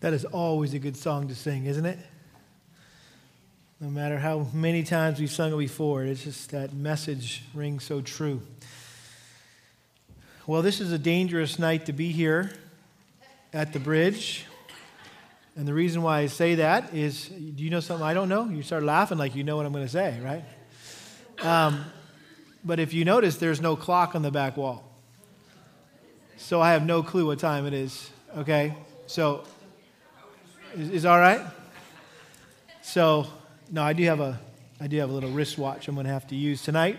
That is always a good song to sing, isn't it? No matter how many times we've sung it before, it's just that message rings so true. Well, this is a dangerous night to be here at the bridge. And the reason why I say that is do you know something I don't know? You start laughing like you know what I'm going to say, right? Um, but if you notice, there's no clock on the back wall. So I have no clue what time it is, okay? So is, is all right? So, no, I do have a I do have a little wristwatch I'm going to have to use tonight.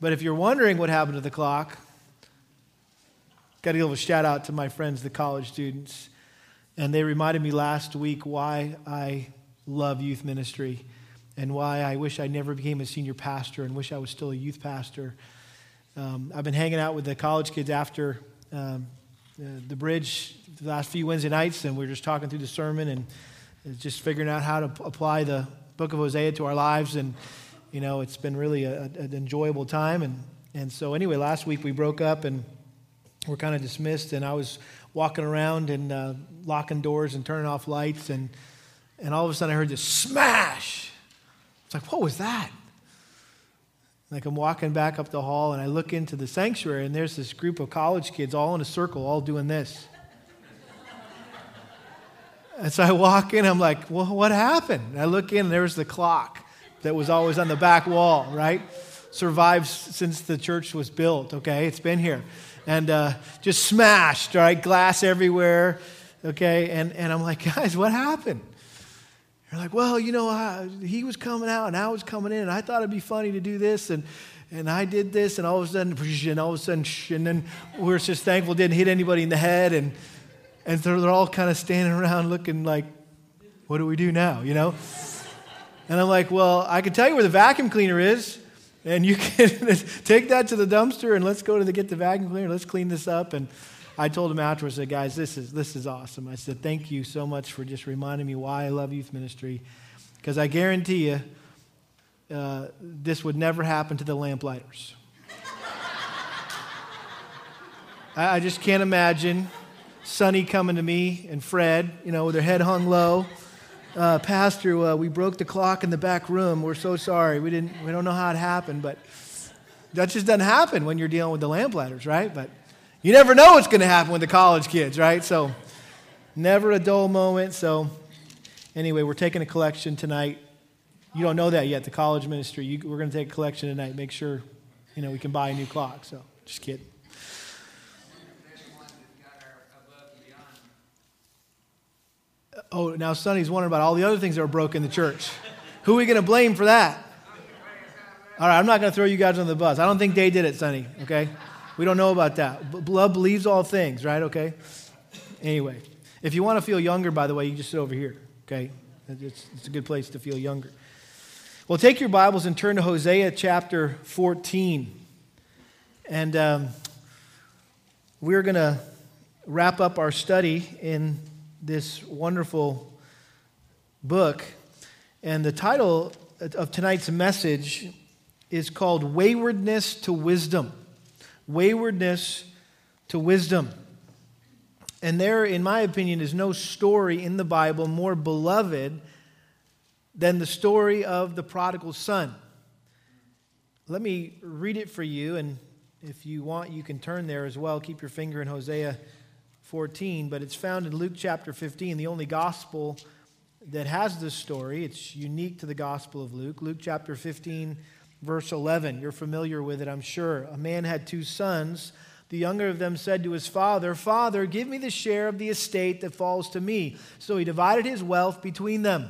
But if you're wondering what happened to the clock, got to give a shout out to my friends, the college students. And they reminded me last week why I love youth ministry and why I wish I never became a senior pastor and wish I was still a youth pastor. Um, I've been hanging out with the college kids after um, the bridge the last few Wednesday nights, and we are just talking through the sermon and just figuring out how to apply the book of Hosea to our lives. And, you know, it's been really a, an enjoyable time. And, and so, anyway, last week we broke up and we're kind of dismissed. And I was walking around and uh, locking doors and turning off lights. And, and all of a sudden I heard this smash. It's like, what was that? Like I'm walking back up the hall and I look into the sanctuary and there's this group of college kids all in a circle, all doing this. And so I walk in, I'm like, well, what happened? And I look in and there's the clock that was always on the back wall, right? Survives since the church was built, okay? It's been here. And uh, just smashed, right? Glass everywhere, okay? And, and I'm like, guys, what happened? You're like, well, you know, I, he was coming out and I was coming in, and I thought it'd be funny to do this, and and I did this, and all of a sudden, and all of a sudden, and then we are just thankful it didn't hit anybody in the head, and and so they're all kind of standing around looking like, what do we do now, you know? And I'm like, well, I can tell you where the vacuum cleaner is, and you can take that to the dumpster, and let's go to the get the vacuum cleaner, let's clean this up, and I told him afterwards, I said, guys, this is, this is awesome. I said, thank you so much for just reminding me why I love youth ministry. Because I guarantee you, uh, this would never happen to the lamplighters. I, I just can't imagine Sonny coming to me and Fred, you know, with their head hung low. Uh, Pastor, uh, we broke the clock in the back room. We're so sorry. We didn't. We don't know how it happened, but that just doesn't happen when you're dealing with the lamplighters, right? But you never know what's going to happen with the college kids, right? So, never a dull moment. So, anyway, we're taking a collection tonight. You don't know that yet, the college ministry. You, we're going to take a collection tonight. Make sure, you know, we can buy a new clock. So, just kidding. Oh, now Sonny's wondering about all the other things that were broken in the church. Who are we going to blame for that? All right, I'm not going to throw you guys on the bus. I don't think they did it, Sonny, okay? We don't know about that. Love believes all things, right? Okay? Anyway, if you want to feel younger, by the way, you just sit over here, okay? It's, it's a good place to feel younger. Well, take your Bibles and turn to Hosea chapter 14. And um, we're going to wrap up our study in this wonderful book. And the title of tonight's message is called Waywardness to Wisdom waywardness to wisdom. And there, in my opinion, is no story in the Bible more beloved than the story of the prodigal son. Let me read it for you, and if you want, you can turn there as well. Keep your finger in Hosea 14, but it's found in Luke chapter 15, the only gospel that has this story. It's unique to the Gospel of Luke. Luke chapter 15, verse 11. You're familiar with it, I'm sure. A man had two sons. The younger of them said to his father, Father, give me the share of the estate that falls to me. So he divided his wealth between them.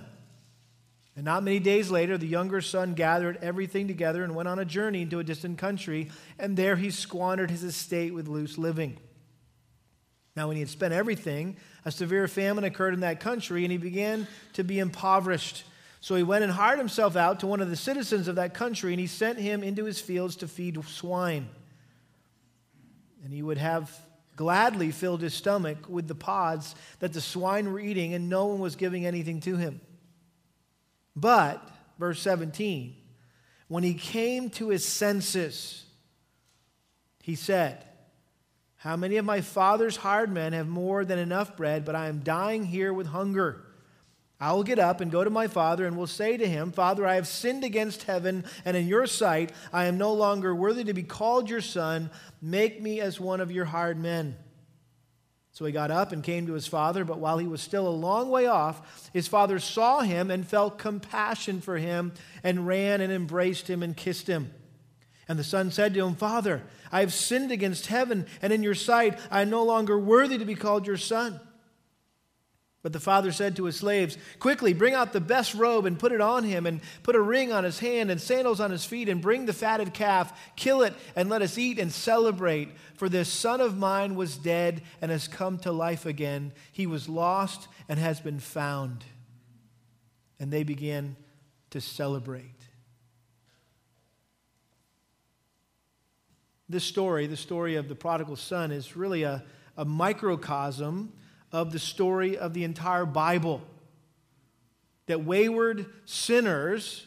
And not many days later, the younger son gathered everything together and went on a journey into a distant country, and there he squandered his estate with loose living. Now, when he had spent everything, a severe famine occurred in that country, and he began to be impoverished. So he went and hired himself out to one of the citizens of that country, and he sent him into his fields to feed swine. And he would have gladly filled his stomach with the pods that the swine were eating, and no one was giving anything to him. But, verse 17, when he came to his senses, he said, How many of my father's hired men have more than enough bread, but I am dying here with hunger? I will get up and go to my father and will say to him, Father, I have sinned against heaven and in your sight. I am no longer worthy to be called your son. Make me as one of your hired men. So he got up and came to his father, but while he was still a long way off, his father saw him and felt compassion for him and ran and embraced him and kissed him. And the son said to him, Father, I have sinned against heaven and in your sight. I am no longer worthy to be called your son. But the father said to his slaves, Quickly, bring out the best robe and put it on him, and put a ring on his hand and sandals on his feet, and bring the fatted calf, kill it, and let us eat and celebrate. For this son of mine was dead and has come to life again. He was lost and has been found. And they began to celebrate. This story, the story of the prodigal son, is really a, a microcosm of the story of the entire Bible. That wayward sinners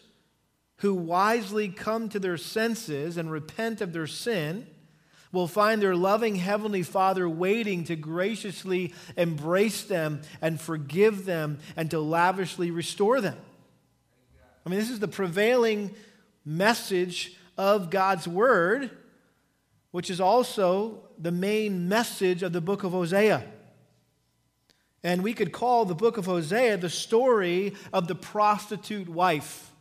who wisely come to their senses and repent of their sin will find their loving Heavenly Father waiting to graciously embrace them and forgive them and to lavishly restore them. I mean, this is the prevailing message of God's Word, which is also the main message of the book of Hosea. And we could call the book of Hosea the story of the prostitute wife.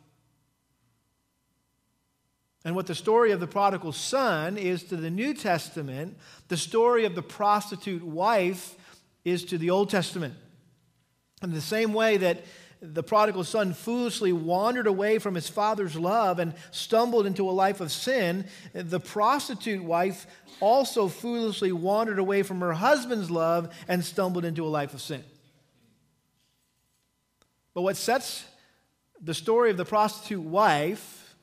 And what the story of the prodigal son is to the New Testament, the story of the prostitute wife is to the Old Testament. In the same way that the prodigal son foolishly wandered away from his father's love and stumbled into a life of sin, the prostitute wife also foolishly wandered away from her husband's love and stumbled into a life of sin. But what sets the story of the prostitute wife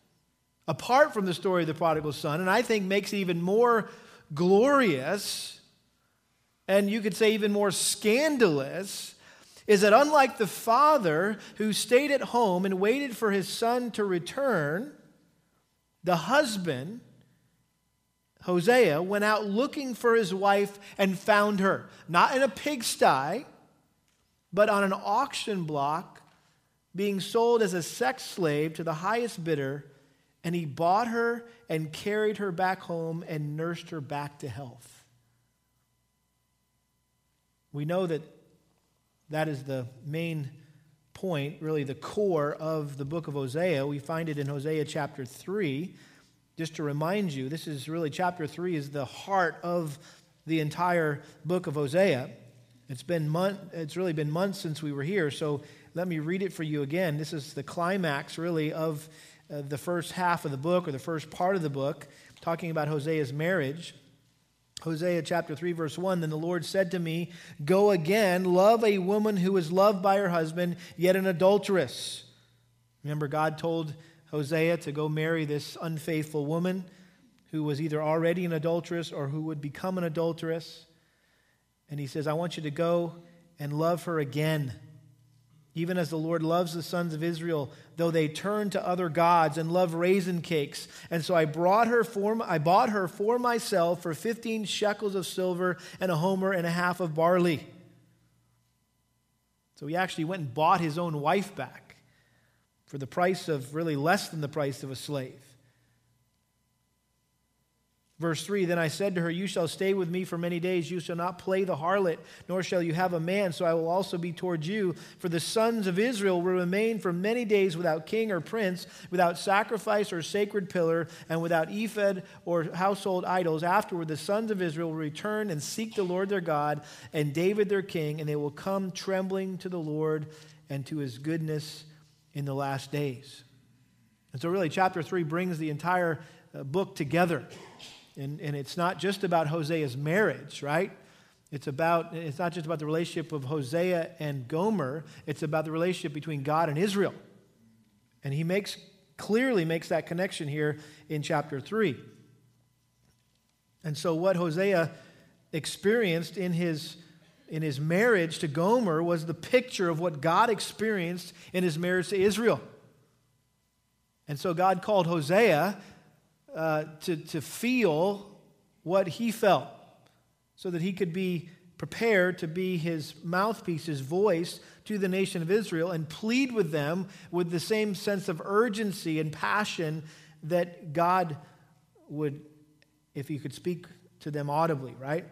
apart from the story of the prodigal son, and I think makes it even more glorious, and you could say even more scandalous, is that unlike the father who stayed at home and waited for his son to return, the husband Hosea went out looking for his wife and found her, not in a pigsty, but on an auction block, being sold as a sex slave to the highest bidder. And he bought her and carried her back home and nursed her back to health. We know that that is the main point, really the core of the book of Hosea. We find it in Hosea chapter 3 just to remind you, this is really chapter 3 is the heart of the entire book of Hosea. It's been month, it's really been months since we were here, so let me read it for you again. This is the climax really of uh, the first half of the book or the first part of the book talking about Hosea's marriage. Hosea chapter 3 verse 1 then the Lord said to me, "Go again, love a woman who is loved by her husband, yet an adulteress." Remember God told Hosea to go marry this unfaithful woman who was either already an adulteress or who would become an adulteress. And he says, I want you to go and love her again. Even as the Lord loves the sons of Israel, though they turn to other gods and love raisin cakes. And so I brought her for I bought her for myself for 15 shekels of silver and a homer and a half of barley. So he actually went and bought his own wife back for the price of really less than the price of a slave. Verse 3 Then I said to her, You shall stay with me for many days. You shall not play the harlot, nor shall you have a man, so I will also be toward you. For the sons of Israel will remain for many days without king or prince, without sacrifice or sacred pillar, and without ephod or household idols. Afterward, the sons of Israel will return and seek the Lord their God and David their king, and they will come trembling to the Lord and to his goodness in the last days. And so, really, chapter 3 brings the entire uh, book together. And, and it's not just about Hosea's marriage, right? It's about it's not just about the relationship of Hosea and Gomer, it's about the relationship between God and Israel. And he makes clearly makes that connection here in chapter 3. And so what Hosea experienced in his in his marriage to Gomer was the picture of what God experienced in his marriage to Israel. And so God called Hosea uh, to, to feel what he felt. so that he could be prepared to be his mouthpiece, his voice to the nation of Israel and plead with them with the same sense of urgency and passion that God would, if he could speak to them audibly, right?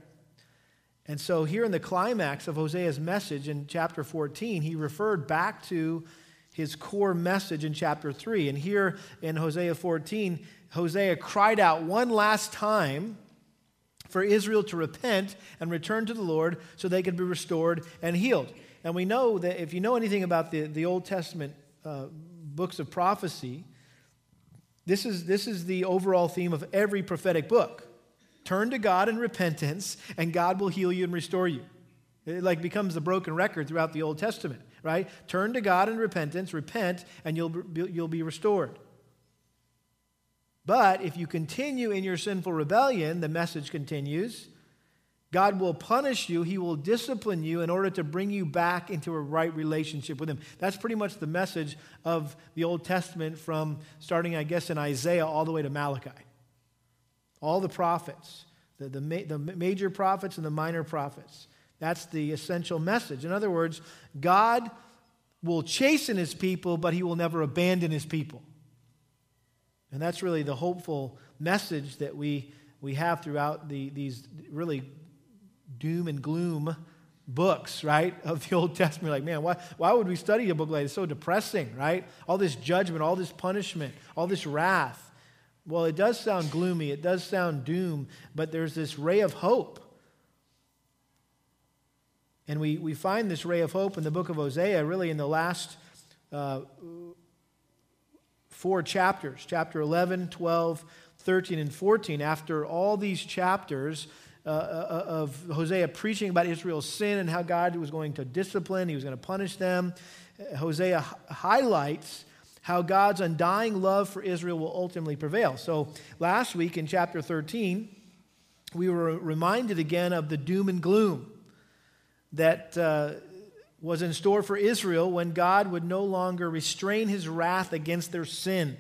And so, here in the climax of Hosea's message in chapter 14, he referred back to his core message in chapter 3. And here in Hosea 14, Hosea cried out one last time for Israel to repent and return to the Lord so they could be restored and healed. And we know that if you know anything about the, the Old Testament uh, books of prophecy, this is, this is the overall theme of every prophetic book. Turn to God in repentance, and God will heal you and restore you. It like becomes the broken record throughout the Old Testament, right? Turn to God in repentance, repent, and you'll be, you'll be restored. But if you continue in your sinful rebellion, the message continues, God will punish you, He will discipline you in order to bring you back into a right relationship with Him. That's pretty much the message of the Old Testament from starting, I guess, in Isaiah all the way to Malachi. All the prophets, the, the, the major prophets and the minor prophets. That's the essential message. In other words, God will chasten His people, but He will never abandon His people. And that's really the hopeful message that we, we have throughout the, these really doom and gloom books, right, of the Old Testament. Like, man, why, why would we study a book like this? It's so depressing, right? All this judgment, all this punishment, all this wrath. Well, it does sound gloomy, it does sound doom, but there's this ray of hope. And we, we find this ray of hope in the book of Hosea, really in the last uh, four chapters chapter 11, 12, 13, and 14. After all these chapters uh, uh, of Hosea preaching about Israel's sin and how God was going to discipline, he was going to punish them, Hosea highlights how God's undying love for Israel will ultimately prevail. So last week in chapter 13, we were reminded again of the doom and gloom that uh, was in store for Israel when God would no longer restrain his wrath against their sin.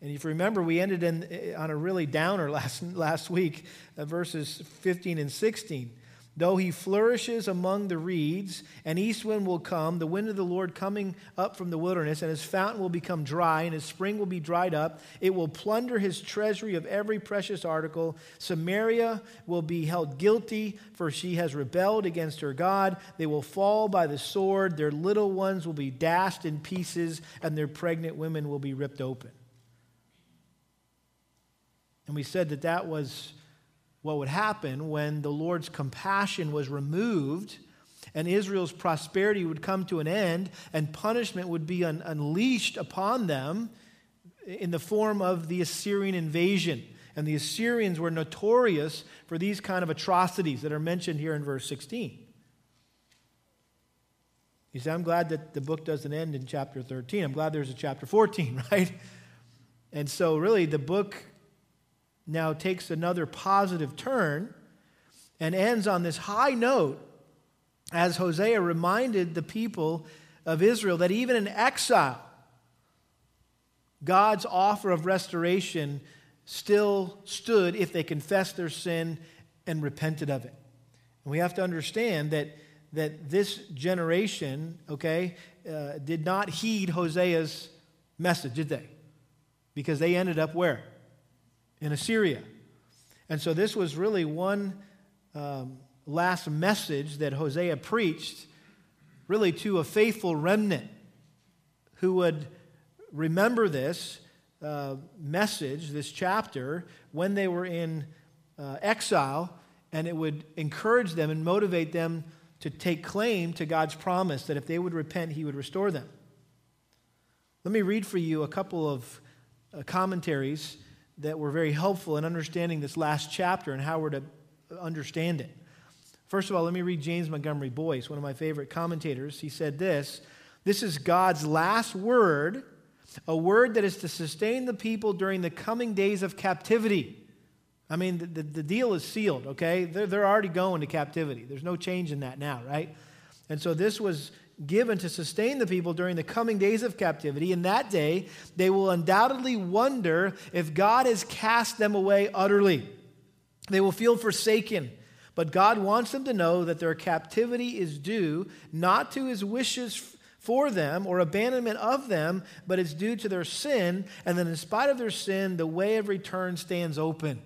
And if you remember, we ended in, eh, on a really downer last, last week, uh, verses 15 and 16. Though he flourishes among the reeds, an east wind will come, the wind of the Lord coming up from the wilderness, and his fountain will become dry, and his spring will be dried up. It will plunder his treasury of every precious article. Samaria will be held guilty, for she has rebelled against her God. They will fall by the sword, their little ones will be dashed in pieces, and their pregnant women will be ripped open. And we said that that was what would happen when the Lord's compassion was removed and Israel's prosperity would come to an end and punishment would be un- unleashed upon them in the form of the Assyrian invasion. And the Assyrians were notorious for these kind of atrocities that are mentioned here in verse 16. You say, I'm glad that the book doesn't end in chapter 13. I'm glad there's a chapter 14, right? And so, really, the book now takes another positive turn and ends on this high note as Hosea reminded the people of Israel that even in exile, God's offer of restoration still stood if they confessed their sin and repented of it. And we have to understand that, that this generation, okay, uh, did not heed Hosea's message, did they? Because they ended up where? In Assyria. And so this was really one um, last message that Hosea preached, really to a faithful remnant who would remember this uh, message, this chapter, when they were in uh, exile, and it would encourage them and motivate them to take claim to God's promise that if they would repent, He would restore them. Let me read for you a couple of uh, commentaries that were very helpful in understanding this last chapter and how we're to understand it. First of all, let me read James Montgomery Boice, one of my favorite commentators. He said this This is God's last word, a word that is to sustain the people during the coming days of captivity. I mean, the, the, the deal is sealed, okay? They're, they're already going to captivity. There's no change in that now, right? And so this was given to sustain the people during the coming days of captivity. In that day, they will undoubtedly wonder if God has cast them away utterly. They will feel forsaken But God wants them to know that their captivity is due not to his wishes for them or abandonment of them, but it's due to their sin. And then, in spite of their sin, the way of return stands open.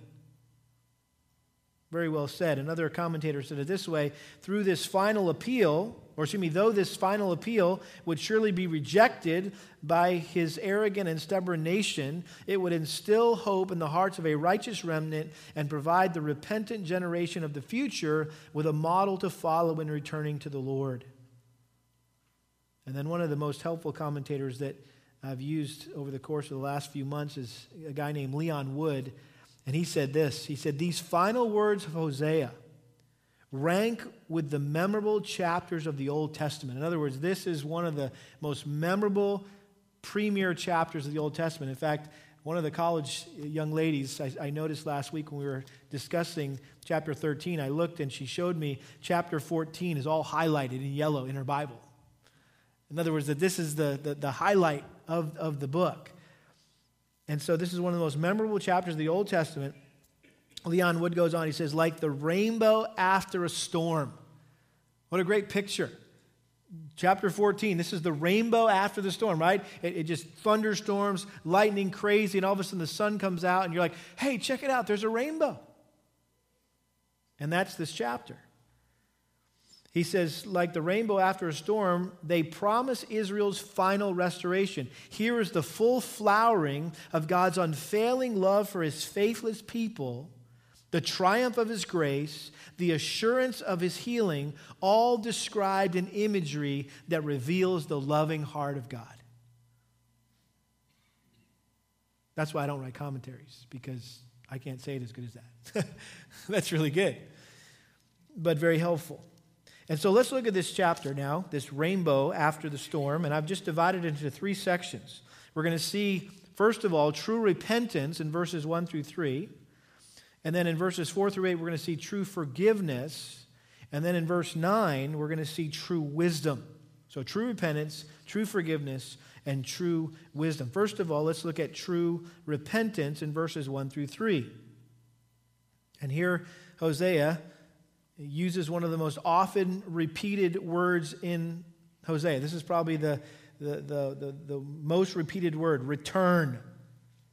Very well said. Another commentator said it this way through this final appeal, or excuse me, though this final appeal would surely be rejected by his arrogant and stubborn nation, it would instill hope in the hearts of a righteous remnant and provide the repentant generation of the future with a model to follow in returning to the Lord. And then one of the most helpful commentators that I've used over the course of the last few months is a guy named Leon Wood. And he said this He said, These final words of Hosea rank with the memorable chapters of the Old Testament. In other words, this is one of the most memorable, premier chapters of the Old Testament. In fact, one of the college young ladies I, I, noticed last week when we were discussing chapter 13, I looked and she showed me chapter 14 is all highlighted in yellow in her Bible. In other words, that this is the, the, the highlight of, of the book. And so this is one of the most memorable chapters of the Old Testament. Leon Wood goes on, he says, like the rainbow after a storm. What a great picture. Chapter 14, this is the rainbow after the storm, right? It, it, just thunderstorms, lightning crazy, and all of a sudden the sun comes out, and you're like, hey, check it out, there's a rainbow. And that's this chapter. He says, like the rainbow after a storm, they promise Israel's final restoration. Here is the full flowering of God's unfailing love for his faithless people, the triumph of his grace, the assurance of his healing, all described in imagery that reveals the loving heart of God. That's why I don't write commentaries, because I can't say it as good as that. That's really good, but very helpful. And so let's look at this chapter now, this rainbow after the storm, and I've just divided it into three sections. We're going to see, first of all, true repentance in verses 1 through 3. And then in verses 4 through 8, we're going to see true forgiveness. And then in verse 9, we're going to see true wisdom. So, true repentance, true forgiveness, and true wisdom. First of all, let's look at true repentance in verses 1 through 3. And here, Hosea uses one of the most often repeated words in Hosea. This is probably the, the, the, the, the most repeated word return.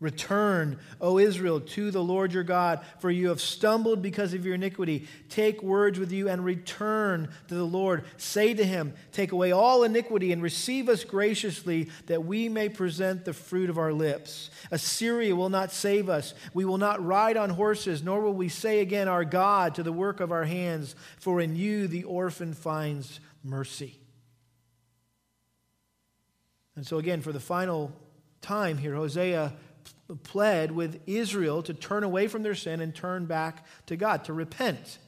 Return, O Israel, to the Lord your God, for you have stumbled because of your iniquity. Take words with you and return to the Lord. Say to him, Take away all iniquity and receive us graciously, that we may present the fruit of our lips. Assyria will not save us. We will not ride on horses, nor will we say again, Our God, to the work of our hands, for in you the orphan finds mercy. And so, again, for the final time here, Hosea pled with Israel to turn away from their sin and turn back to God, to repent.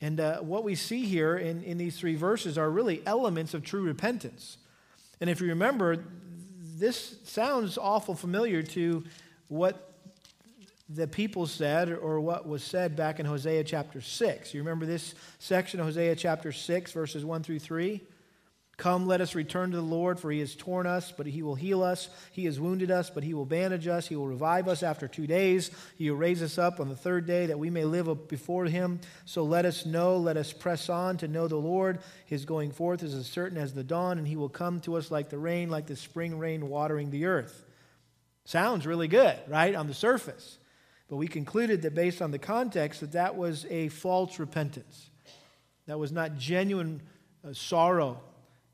And uh, what we see here in, in these three verses are really elements of true repentance. And if you remember, this sounds awful familiar to what the people said or what was said back in Hosea chapter 6. You remember this section, of Hosea chapter 6, verses 1 through 3? Come, let us return to the Lord, for he has torn us, but he will heal us. He has wounded us, but he will bandage us. He will revive us after two days. He will raise us up on the third day that we may live before him. So let us know, let us press on to know the Lord. His going forth is as certain as the dawn, and he will come to us like the rain, like the spring rain watering the earth. Sounds really good, right, on the surface. But we concluded that based on the context, that that was a false repentance. That was not genuine uh, sorrow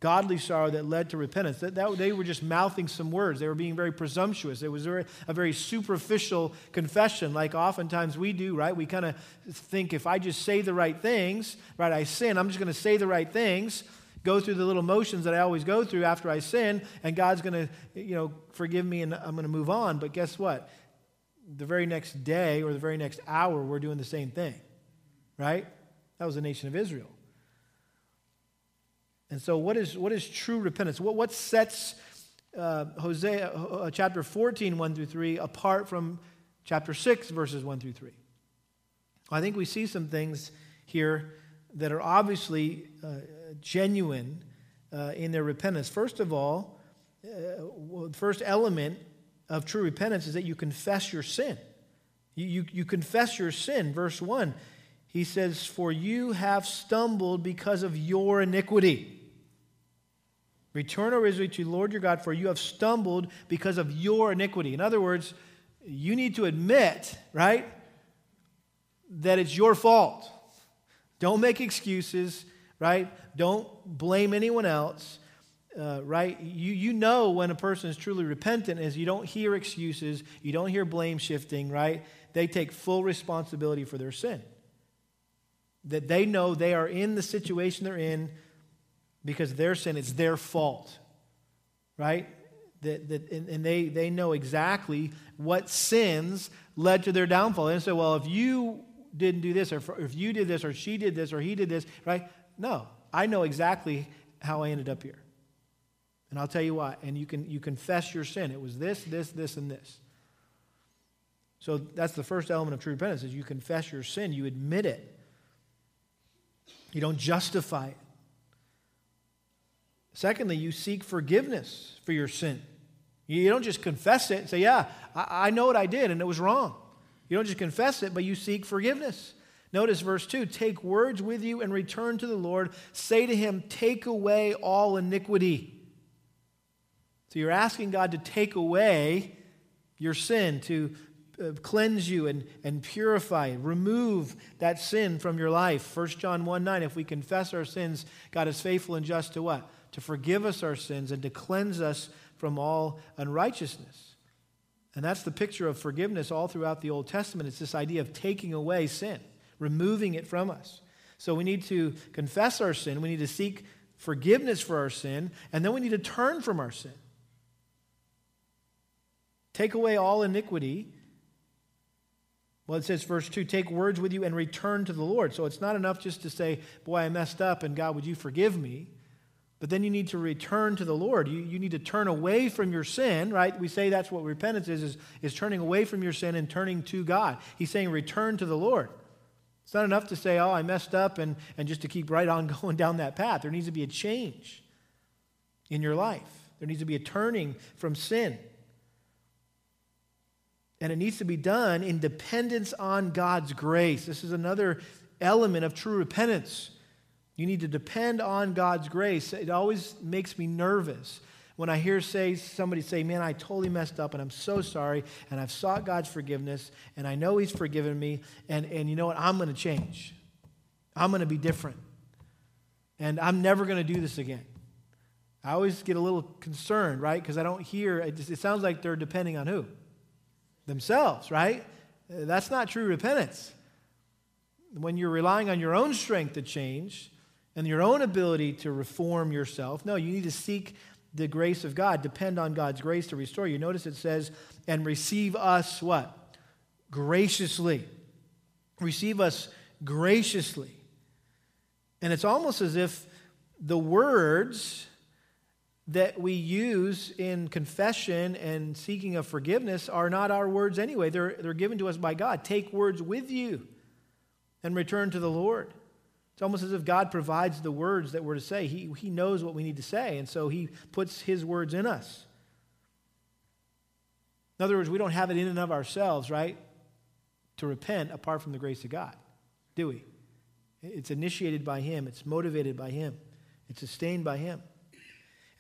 godly sorrow that led to repentance. That, that, they were just mouthing some words. They were being very presumptuous. It was very, a very superficial confession, like oftentimes we do, right? We kind of think if I just say the right things, right, I sin, I'm just going to say the right things, go through the little motions that I always go through after I sin, and God's going to, you know, forgive me and I'm going to move on. But guess what? The very next day or the very next hour, we're doing the same thing, right? That was the nation of Israel. And so, what is, what is true repentance? What, what sets uh, Hosea uh, chapter 14, 1 through 3, apart from chapter 6, verses 1 through 3? I think we see some things here that are obviously uh, genuine uh, in their repentance. First of all, uh, the first element of true repentance is that you confess your sin. You, you, you confess your sin. Verse 1, he says, For you have stumbled because of your iniquity. Return, O Israel, to Lord your God, for you have stumbled because of your iniquity. In other words, you need to admit, right, that it's your fault. Don't make excuses, right? Don't blame anyone else, uh, right? You, you know when a person is truly repentant is you don't hear excuses, you don't hear blame shifting, right? They take full responsibility for their sin. That they know they are in the situation they're in because their sin is their fault, right? That, that, and, and they, they know exactly what sins led to their downfall. And say, well, if you didn't do this, or if you did this, or she did this, or he did this, right? No, I know exactly how I ended up here. And I'll tell you why. And you can you confess your sin. It was this, this, this, and this. So that's the first element of true repentance is you confess your sin, you admit it. You don't justify it. Secondly, you seek forgiveness for your sin. You don't just confess it and say, Yeah, I, know what I did and it was wrong. You don't just confess it, but you seek forgiveness. Notice verse 2 Take words with you and return to the Lord. Say to him, Take away all iniquity. So you're asking God to take away your sin, to uh, cleanse you and, and purify, remove that sin from your life. 1 John 1 9, if we confess our sins, God is faithful and just to what? To forgive us our sins and to cleanse us from all unrighteousness. And that's the picture of forgiveness all throughout the Old Testament. It's this idea of taking away sin, removing it from us. So we need to confess our sin, we need to seek forgiveness for our sin, and then we need to turn from our sin. Take away all iniquity. Well, it says, verse 2 take words with you and return to the Lord. So it's not enough just to say, Boy, I messed up, and God, would you forgive me? But then you need to return to the Lord. You, you need to turn away from your sin, right? We say that's what repentance is, is, is turning away from your sin and turning to God. He's saying return to the Lord. It's not enough to say, oh, I messed up and, and just to keep right on going down that path. There needs to be a change in your life. There needs to be a turning from sin. And it needs to be done in dependence on God's grace. This is another element of true repentance. You need to depend on God's grace. It always makes me nervous when I hear say somebody say, "Man, I totally messed up and I'm so sorry and I've sought God's forgiveness and I know he's forgiven me and and you know what? I'm going to change. I'm going to be different. And I'm never going to do this again." I always get a little concerned, right? Because I don't hear it, just, it sounds like they're depending on who? Themselves, right? That's not true repentance. When you're relying on your own strength to change, and your own ability to reform yourself. No, you need to seek the grace of God, depend on God's grace to restore you. Notice it says, and receive us what? Graciously. Receive us graciously. And it's almost as if the words that we use in confession and seeking of forgiveness are not our words anyway. They're, they're given to us by God. Take words with you and return to the Lord. It's almost as if God provides the words that we're to say. He, he knows what we need to say, and so He puts His words in us. In other words, we don't have it in and of ourselves, right, to repent apart from the grace of God, do we? It's initiated by Him, it's motivated by Him, it's sustained by Him.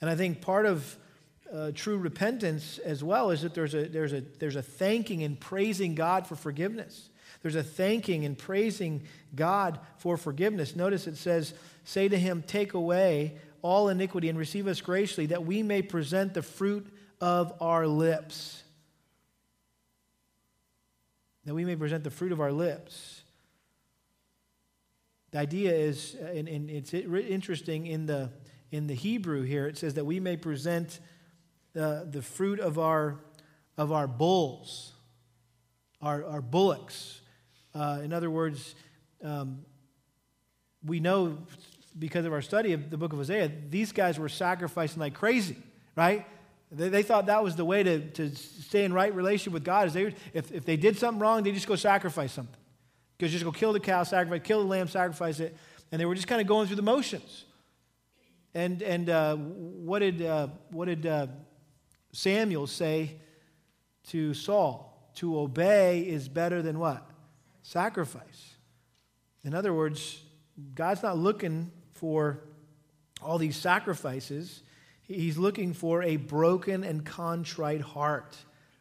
And I think part of uh, true repentance as well is that there's a, there's, a, there's a thanking and praising God for forgiveness. There's a thanking and praising God for forgiveness. Notice it says, Say to him, Take away all iniquity and receive us graciously, that we may present the fruit of our lips. That we may present the fruit of our lips. The idea is, and, and it's interesting in the, in the Hebrew here, it says that we may present the, the fruit of our, of our bulls, our, our bullocks, uh, in other words, um, we know because of our study of the book of Hosea, these guys were sacrificing like crazy, right? They, they thought that was the way to, to stay in right relation with God. Is they, if, if they did something wrong, they just go sacrifice something. Because just go kill the cow, sacrifice, kill the lamb, sacrifice it. And they were just kind of going through the motions. And, and uh, what did, uh, what did uh, Samuel say to Saul? to obey is better than what? Sacrifice. In other words, God's not looking for all these sacrifices. He's looking for a broken and contrite heart,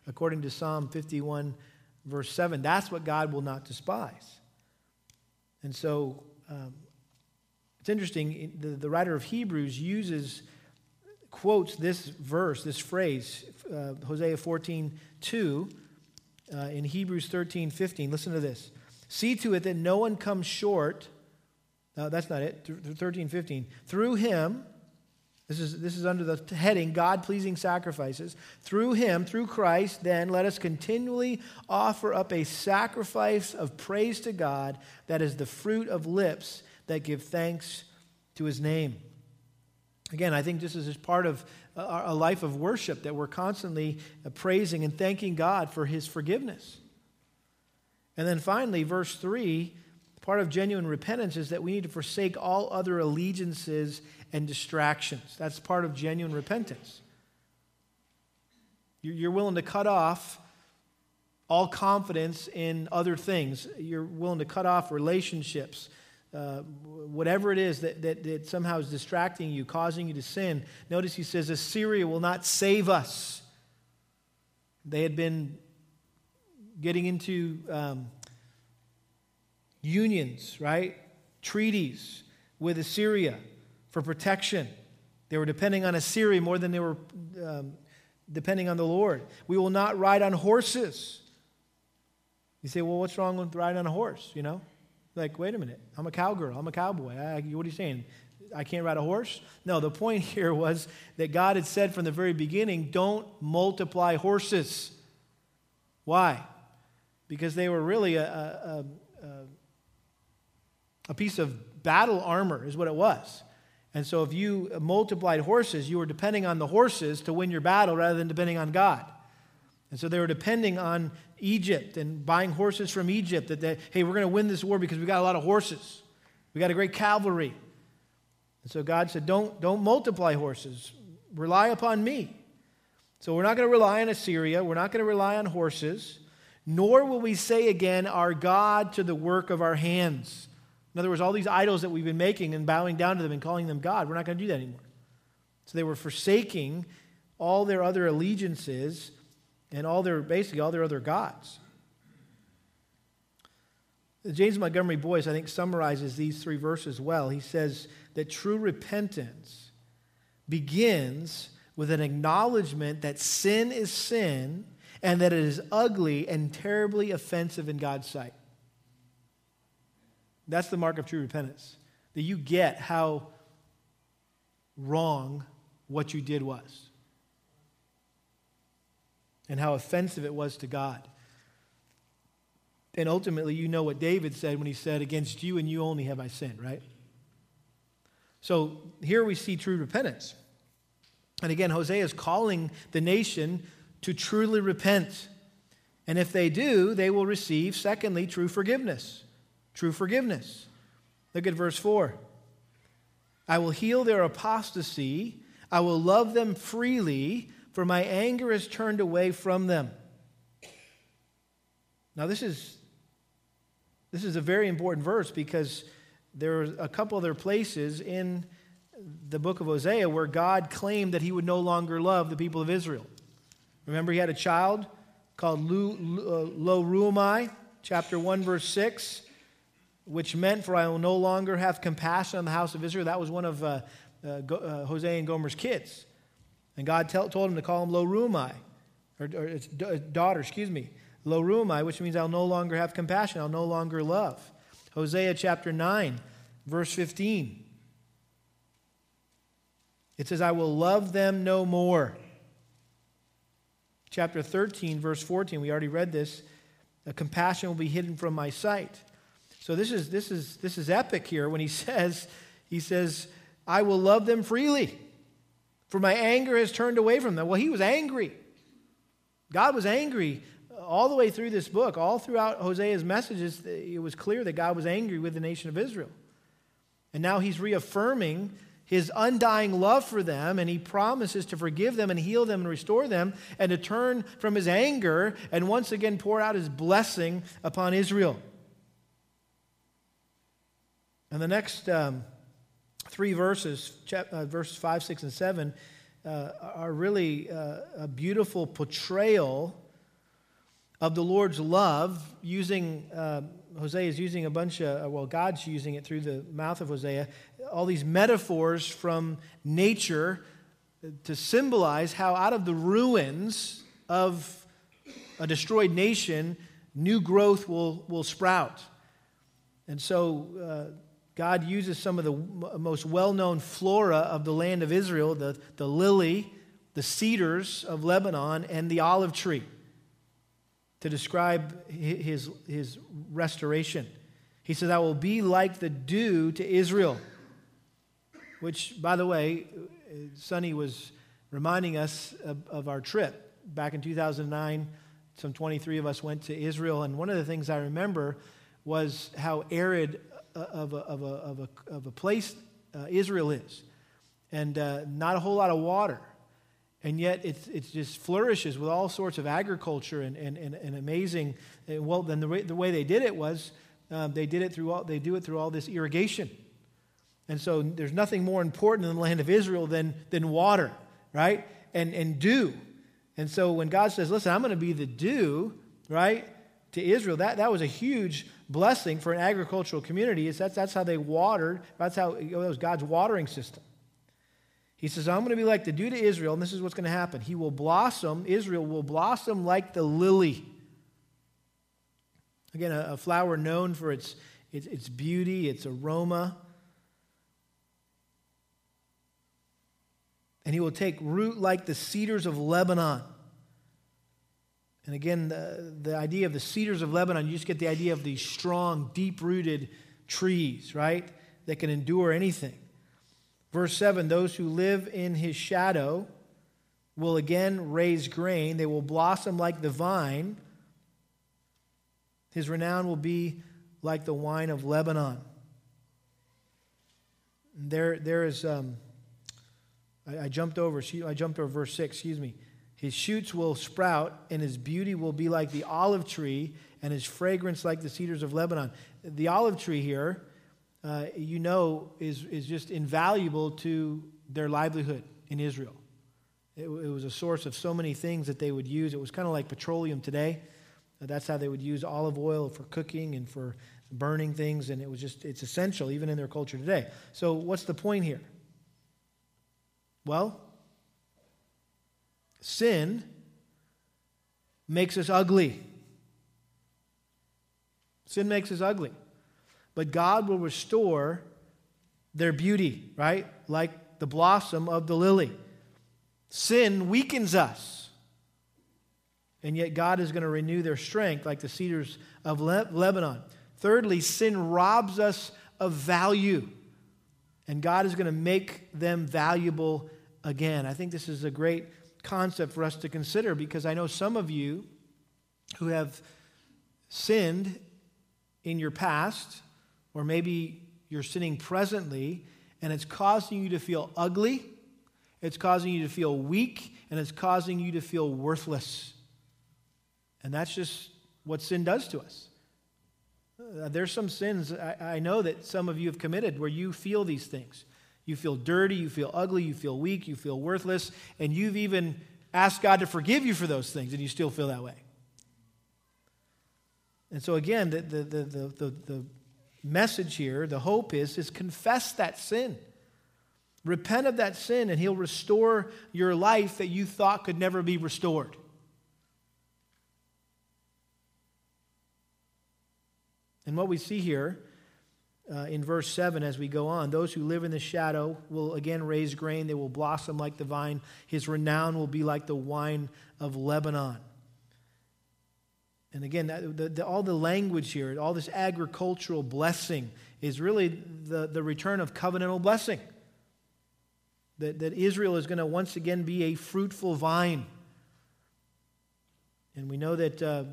according to Psalm 51, verse 7. That's what God will not despise. And so um, it's interesting, the, the, writer of Hebrews uses, quotes this verse, this phrase, uh, Hosea 14, 2, uh, in Hebrews 13, 15. Listen to this. See to it that no one comes short. No, that's not it. 13, 15. Through him, this is, this is under the heading God pleasing sacrifices. Through him, through Christ, then let us continually offer up a sacrifice of praise to God that is the fruit of lips that give thanks to his name. Again, I think this is just part of uh, a life of worship that we're constantly uh, praising and thanking God for his forgiveness. And then finally, verse 3 part of genuine repentance is that we need to forsake all other allegiances and distractions. That's part of genuine repentance. You're willing to cut off all confidence in other things, you're willing to cut off relationships. Uh, whatever it is that, that, that somehow is distracting you, causing you to sin. Notice he says, Assyria will not save us. They had been getting into um, unions, right? Treaties with Assyria for protection. They were depending on Assyria more than they were um, depending on the Lord. We will not ride on horses. You say, well, what's wrong with riding on a horse? You know? Like, wait a minute. I'm a cowgirl. I'm a cowboy. I, what are you saying? I can't ride a horse? No, the point here was that God had said from the very beginning don't multiply horses. Why? Because they were really a, a, a, a piece of battle armor, is what it was. And so if you multiplied horses, you were depending on the horses to win your battle rather than depending on God. And so they were depending on Egypt and buying horses from Egypt that they, hey, we're going to win this war because we got a lot of horses. We got a great cavalry. And so God said, don't, don't multiply horses. Rely upon me. So we're not going to rely on Assyria. We're not going to rely on horses. Nor will we say again, our God to the work of our hands. In other words, all these idols that we've been making and bowing down to them and calling them God, we're not going to do that anymore. So they were forsaking all their other allegiances and all their, basically, all their other gods. James Montgomery Boice, I think, summarizes these three verses well. He says that true repentance begins with an acknowledgement that sin is sin and that it is ugly and terribly offensive in God's sight. That's the mark of true repentance. That you get how wrong what you did was and how offensive it was to God. And ultimately, you know what David said when he said, Against you and you only have I sinned, right? So here we see true repentance. And again, Hosea is calling the nation to truly repent. And if they do, they will receive, secondly, true forgiveness true forgiveness. Look at verse 4. I will heal their apostasy, I will love them freely, for my anger is turned away from them. Now, this is, this is a very important verse because there are a couple other places in the book of Hosea where God claimed that he would no longer love the people of Israel. Remember, he had a child called Lo Ruhamai, chapter 1, verse 6 which meant, For I will no longer have compassion on the house of Israel. That was one of uh, uh, Go, uh, Hosea and Gomer's kids. And God tell, told him to call him Lo Ruhamai, or, or its daughter, excuse me, Lo Ruhamai, which means I'll no longer have compassion, I'll no longer love. Hosea chapter 9, verse 15. It says, I will love them no more. Chapter 13, verse 14, we already read this. Compassion will be hidden from my sight. So this is, this is, this is epic here when he says, he says, I will love them freely, for my anger has turned away from them. Well, he was angry. God was angry all the way through this book, all throughout Hosea's messages. It was clear that God was angry with the nation of Israel. And now he's reaffirming his undying love for them, and he promises to forgive them and heal them and restore them, and to turn from his anger and once again pour out his blessing upon Israel. And the next um, three verses, uh, verses 5, 6, and 7, uh, are really uh, a beautiful portrayal of the Lord's love using. Uh, Hosea is using a bunch of, well, God's using it through the mouth of Hosea, all these metaphors from nature to symbolize how out of the ruins of a destroyed nation, new growth will, will sprout. And so uh, God uses some of the most well known flora of the land of Israel the, the lily, the cedars of Lebanon, and the olive tree to describe his, his restoration. He says, I will be like the dew to Israel. Which, by the way, Sonny was reminding us of, of our trip back in 2009. Some 23 of us went to Israel, and one of the things I remember was how arid of a, of a, of a, of a place uh, Israel is, and uh, not a whole lot of water. And yet it, it just flourishes with all sorts of agriculture and, and, and, and amazing. And well, then the way, the way they did it was um, they did it through all, they do it through all this irrigation. And so there's nothing more important in the land of Israel than, than water, right? And, and dew. And so when God says, listen, I'm going to be the dew, right, to Israel, that, that was a huge blessing for an agricultural community. It's, that's, that's how they watered. That's how it was God's watering system. He says, I'm going to be like the dew to Israel, and this is what's going to happen. He will blossom, Israel will blossom like the lily. Again, a, a flower known for its, its, its beauty, its aroma. And he will take root like the cedars of Lebanon. And again, the, the idea of the cedars of Lebanon, you just get the idea of these strong, deep rooted trees, right? That can endure anything. Verse 7 Those who live in his shadow will again raise grain, they will blossom like the vine. His renown will be like the wine of Lebanon. There, there is. Um, I, I jumped over. I jumped over verse six. Excuse me. His shoots will sprout, and his beauty will be like the olive tree, and his fragrance like the cedars of Lebanon. The olive tree here, uh, you know, is, is just invaluable to their livelihood in Israel. It, it, was a source of so many things that they would use. It was kind of like petroleum today. Uh, that's how they would use olive oil for cooking and for burning things, and it was just, it's essential even in their culture today. So, what's the point here? Well, sin makes us ugly. Sin makes us ugly. But God will restore their beauty, right? Like the blossom of the lily. Sin weakens us. And yet God is going to renew their strength like the cedars of Le- Lebanon. Thirdly, sin robs us of value. And God is going to make them valuable again. I think this is a great concept for us to consider because I know some of you who have sinned in your past, or maybe you're sinning presently, and it's causing you to feel ugly, it's causing you to feel weak, and it's causing you to feel worthless. And that's just what sin does to us. Uh, there's some sins I, I know that some of you have committed where you feel these things. You feel dirty, you feel ugly, you feel weak, you feel worthless, and you've even asked God to forgive you for those things, and you still feel that way. And so, again, the, the, the, the, the message here, the hope is, is confess that sin. Repent of that sin, and He'll restore your life that you thought could never be restored. And what we see here uh, in verse 7 as we go on. Those who live in the shadow will again raise grain. They will blossom like the vine. His renown will be like the wine of Lebanon. And again, the, the, all the language here, all this agricultural blessing is really the, the return of covenantal blessing. That, that Israel is going to once again be a fruitful vine. And we know that uh,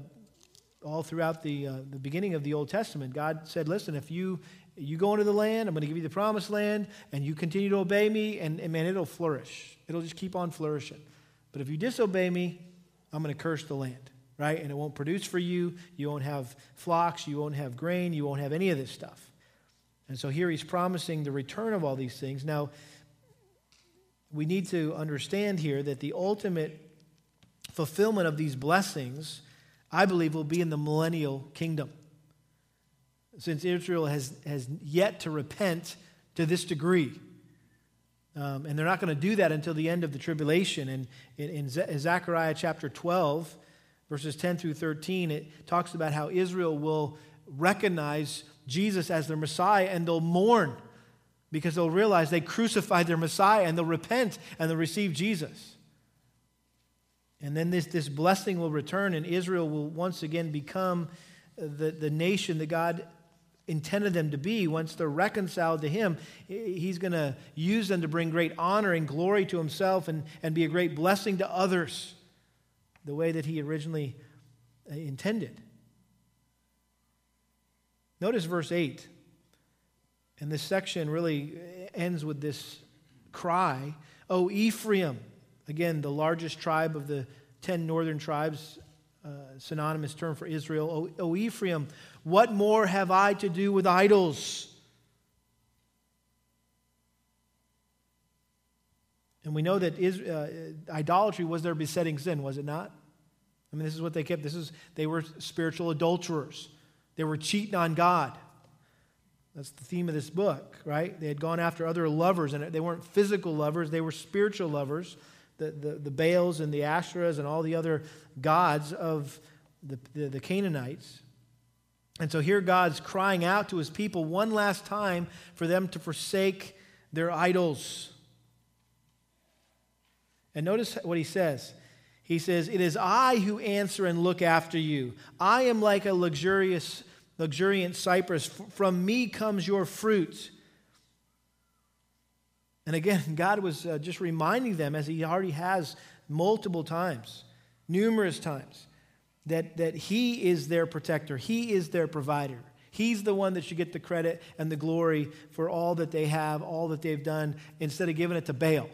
all throughout the, uh, the beginning of the Old Testament. God said, Listen, if you, you go into the land, I'm going to give you the promised land, and you continue to obey me, and, and man, it'll flourish. It'll just keep on flourishing. But if you disobey me, I'm going to curse the land, right? And it won't produce for you. You won't have flocks. You won't have grain. You won't have any of this stuff. And so here he's promising the return of all these things. Now, we need to understand here that the ultimate fulfillment of these blessings, I believe, will be in the millennial kingdom. Since Israel has, has yet to repent to this degree. Um, and they're not going to do that until the end of the tribulation. And in, in, Zechariah chapter 12, verses 10 through 13, it talks about how Israel will recognize Jesus as their Messiah and they'll mourn because they'll realize they crucified their Messiah and they'll repent and they'll receive Jesus. And then this, this blessing will return, and Israel will once again become the, the nation that God intended them to be once they're reconciled to Him. He's going to use them to bring great honor and glory to Himself and, and be a great blessing to others the way that He originally uh, intended. Notice verse 8. And this section really ends with this cry O Ephraim, again, the largest tribe of the 10 northern tribes, uh, synonymous term for Israel. O, o Ephraim, what more have I to do with idols? And we know that uh, idolatry was their besetting sin, was it not? I mean, this is what they kept. This is they were spiritual adulterers. They were cheating on God. That's the theme of this book, right? They had gone after other lovers, and they weren't physical lovers, they were spiritual lovers. The, the, the Baals and the Asherahs and all the other gods of the, the, the Canaanites. And so here God's crying out to his people one last time for them to forsake their idols. And notice what he says. He says, It is I who answer and look after you. I am like a luxurious, luxuriant cypress. From me comes your fruit. And again, God was uh, just reminding them, as He already has multiple times, numerous times, that, that He is their protector, He is their provider. He's the one that should get the credit and the glory for all that they have, all that they've done, instead of giving it to Baal.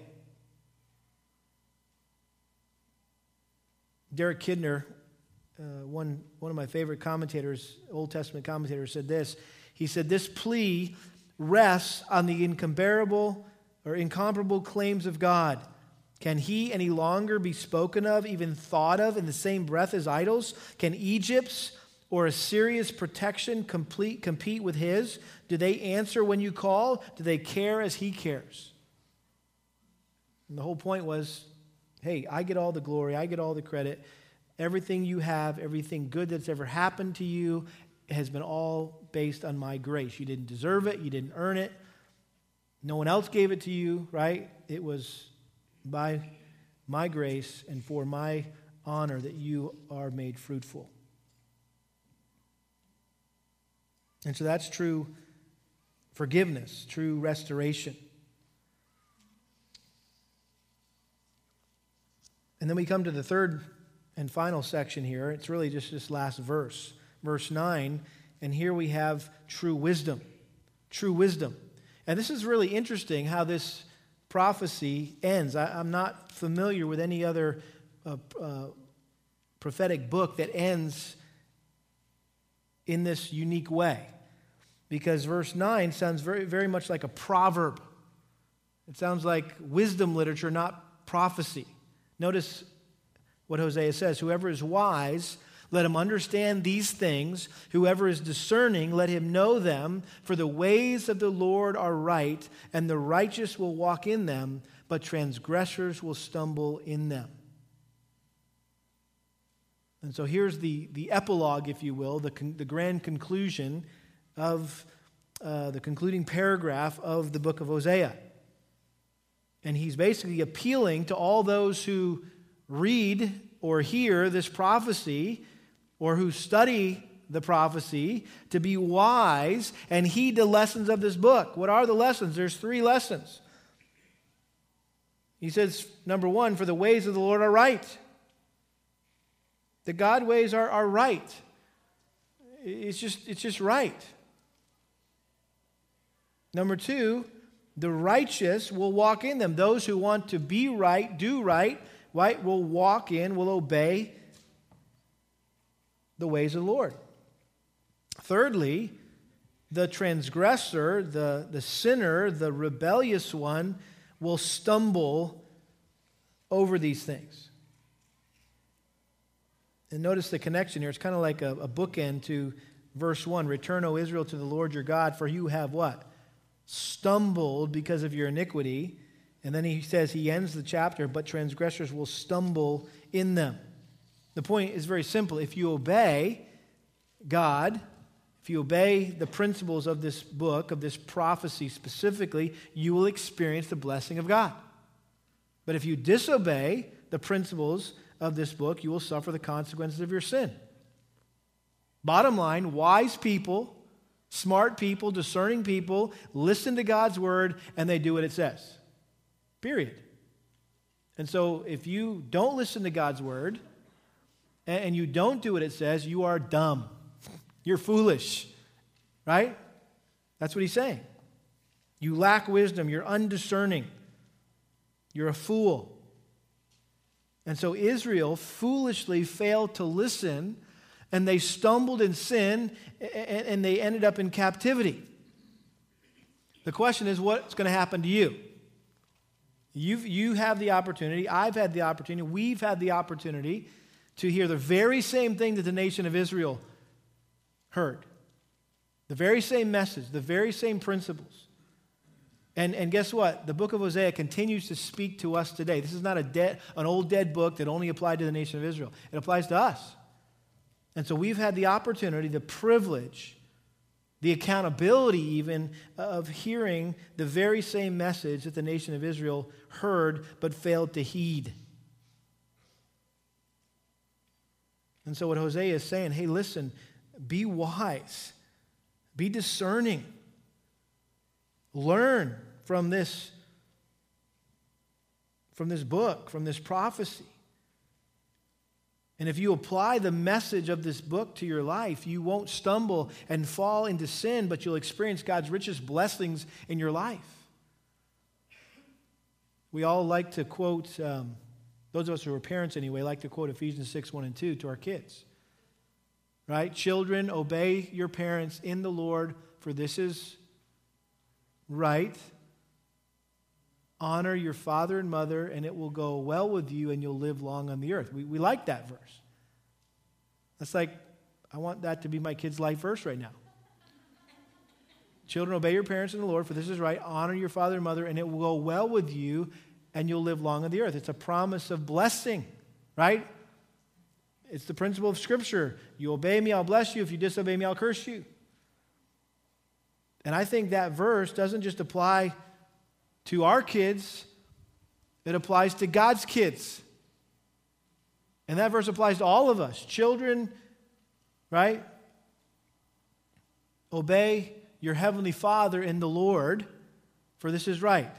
Derek Kidner, uh, one, one of my favorite commentators, Old Testament commentators, said this. He said, This plea rests on the incomparable or incomparable claims of God. Can he any longer be spoken of, even thought of, in the same breath as idols? Can Egypt's or Assyria's protection complete, compete with his? Do they answer when you call? Do they care as he cares? And the whole point was Hey, I get all the glory, I get all the credit. Everything you have, everything good that's ever happened to you has been all based on my grace. You didn't deserve it, you didn't earn it. No one else gave it to you, right? It was by my grace and for my honor that you are made fruitful. And so that's true forgiveness, true restoration. And then we come to the third and final section here. It's really just this last verse, verse 9. And here we have true wisdom. True wisdom. And this is really interesting how this prophecy ends. I, am not familiar with any other uh, uh, prophetic book that ends in this unique way. Because verse 9 sounds very, very much like a proverb. It sounds like wisdom literature, not prophecy. Notice what Hosea says Whoever is wise, let him understand these things. Whoever is discerning, let him know them. For the ways of the Lord are right, and the righteous will walk in them, but transgressors will stumble in them. And so here's the, the epilogue, if you will, the, con- the grand conclusion of uh, the concluding paragraph of the book of Hosea. And he's basically appealing to all those who read or hear this prophecy or who study the prophecy to be wise and heed the lessons of this book. What are the lessons? There's three lessons. He says, number one, for the ways of the Lord are right. The God ways are, are right. It's just, it's just right. Number two, the righteous will walk in them. Those who want to be right, do right, right, will walk in, will obey the ways of the Lord. Thirdly, the transgressor, the, the sinner, the rebellious one will stumble over these things. And notice the connection here. It's kind of like a, a bookend to verse 1 Return, O Israel, to the Lord your God, for you have what? Stumbled because of your iniquity. And then he says, he ends the chapter, but transgressors will stumble in them. The point is very simple. If you obey God, if you obey the principles of this book, of this prophecy specifically, you will experience the blessing of God. But if you disobey the principles of this book, you will suffer the consequences of your sin. Bottom line wise people, smart people, discerning people listen to God's word and they do what it says. Period. And so if you don't listen to God's word and you don't do what it says, you are dumb. You're foolish. Right? That's what he's saying. You lack wisdom. You're undiscerning. You're a fool. And so Israel foolishly failed to listen, and they stumbled in sin, and they ended up in captivity. The question is, what's going to happen to you? You've, you have the opportunity, I've had the opportunity, we've had the opportunity to hear the very same thing that the nation of Israel heard. The very same message, the very same principles. And, and guess what? The book of Hosea continues to speak to us today. This is not a dead, an old dead book that only applied to the nation of Israel, it applies to us. And so we've had the opportunity, the privilege, the accountability even of hearing the very same message that the nation of Israel heard but failed to heed. And so, what Hosea is saying hey, listen, be wise, be discerning, learn from this, from this book, from this prophecy. And if you apply the message of this book to your life, you won't stumble and fall into sin, but you'll experience God's richest blessings in your life. We all like to quote, um, those of us who are parents anyway, like to quote Ephesians 6 1 and 2 to our kids. Right? Children, obey your parents in the Lord, for this is right. Honor your father and mother, and it will go well with you, and you'll live long on the earth. We, we like that verse. That's like, I want that to be my kid's life verse right now. Children, obey your parents in the Lord, for this is right. Honor your father and mother, and it will go well with you, and you'll live long on the earth. It's a promise of blessing, right? It's the principle of Scripture. You obey me, I'll bless you. If you disobey me, I'll curse you. And I think that verse doesn't just apply to our kids, it applies to God's kids. And that verse applies to all of us children, right? Obey your heavenly Father in the Lord, for this is right.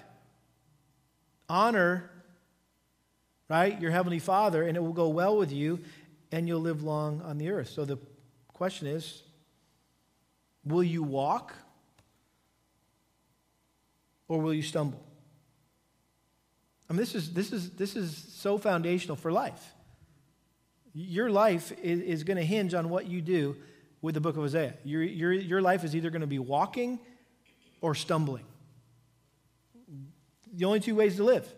Honor, right, your heavenly Father, and it will go well with you, and you'll live long on the earth. So the question is will you walk or will you stumble? I mean, this is, this is, this is so foundational for life. Your life is, is going to hinge on what you do with the book of Isaiah. Your, your, your life is either going to be walking or stumbling. The only two ways to live.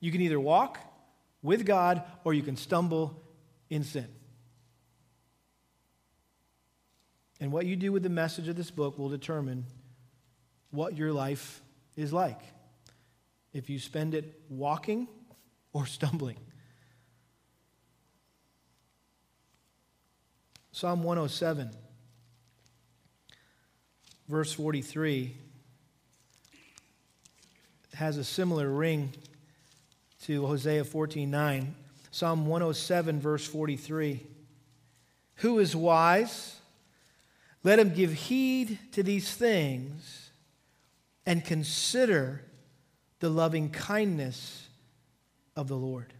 You can either walk with God or you can stumble in sin. And what you do with the message of this book will determine what your life is like. If you spend it walking or stumbling. Psalm 107, verse 43, has a similar ring to Hosea 14 9. Psalm 107, verse 43. Who is wise? Let him give heed to these things and consider the loving kindness of the Lord.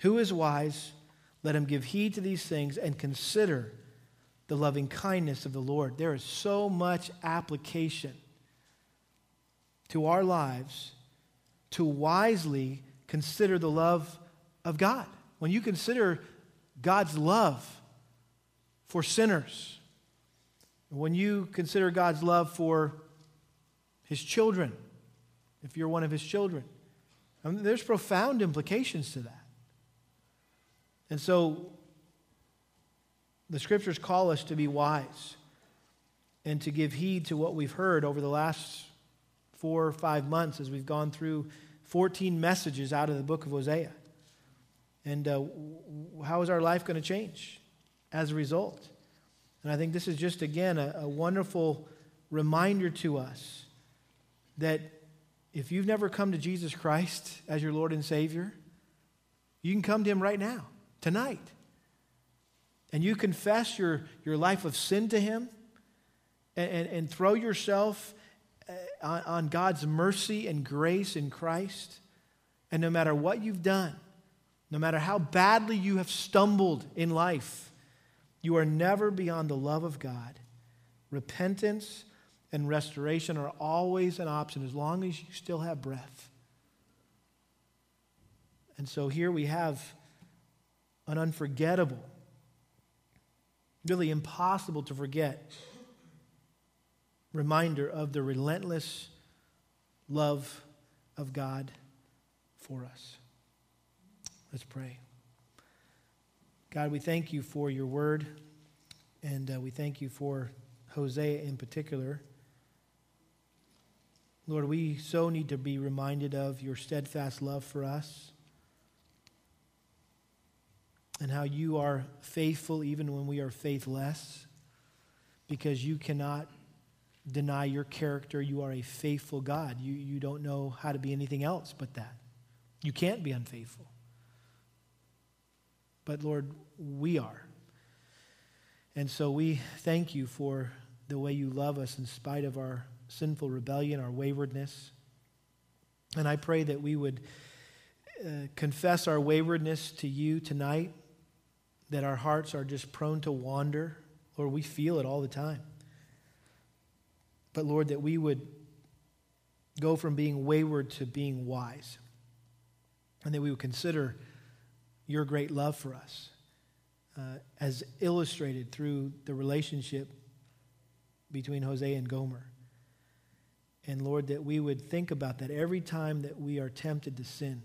Who is wise? Let him give heed to these things and consider the loving kindness of the Lord. There is so much application to our lives to wisely consider the love of God. When you consider God's love for sinners, when you consider God's love for his children, if you're one of his children, I mean, there's profound implications to that. And so the scriptures call us to be wise and to give heed to what we've heard over the last four or five months as we've gone through 14 messages out of the book of Hosea. And uh, how is our life going to change as a result? And I think this is just, again, a, a wonderful reminder to us that if you've never come to Jesus Christ as your Lord and Savior, you can come to Him right now, tonight. And you confess your, your life of sin to Him and, and, and throw yourself on, on God's mercy and grace in Christ. And no matter what you've done, no matter how badly you have stumbled in life, you are never beyond the love of God. Repentance and restoration are always an option as long as you still have breath. And so here we have an unforgettable, really impossible to forget reminder of the relentless love of God for us. Let's pray. God, we thank you for your word, and uh, we thank you for Hosea in particular. Lord, we so need to be reminded of your steadfast love for us and how you are faithful even when we are faithless because you cannot deny your character. You are a faithful God. You, you don't know how to be anything else but that. You can't be unfaithful. But Lord, we are. And so we thank you for the way you love us in spite of our sinful rebellion, our waywardness. And I pray that we would uh, confess our waywardness to you tonight, that our hearts are just prone to wander. Lord, we feel it all the time. But Lord, that we would go from being wayward to being wise. And that we would consider your great love for us uh, as illustrated through the relationship between Hosea and Gomer. And Lord, that we would think about that every time that we are tempted to sin,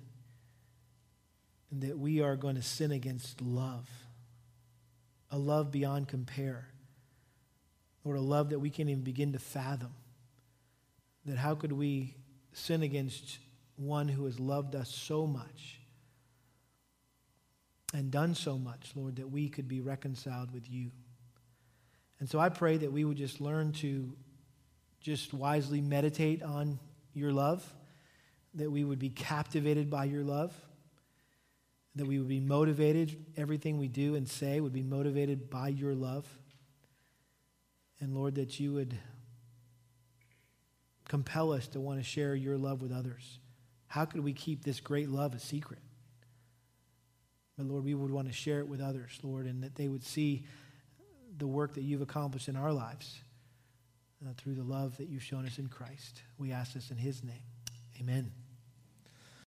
and that we are going to sin against love, a love beyond compare. Lord, a love that we can't even begin to fathom. That how could we sin against one who has loved us so much and done so much, Lord, that we could be reconciled with you? And so I pray that we would just learn to just wisely meditate on your love, that we would be captivated by your love, that we would be motivated, everything we do and say would be motivated by your love. And Lord, that you would compel us to want to share your love with others. How could we keep this great love a secret? But Lord, we would want to share it with others, Lord, and that they would see the work that you've accomplished in our lives uh, through the love that you've shown us in Christ. We ask this in his name. Amen.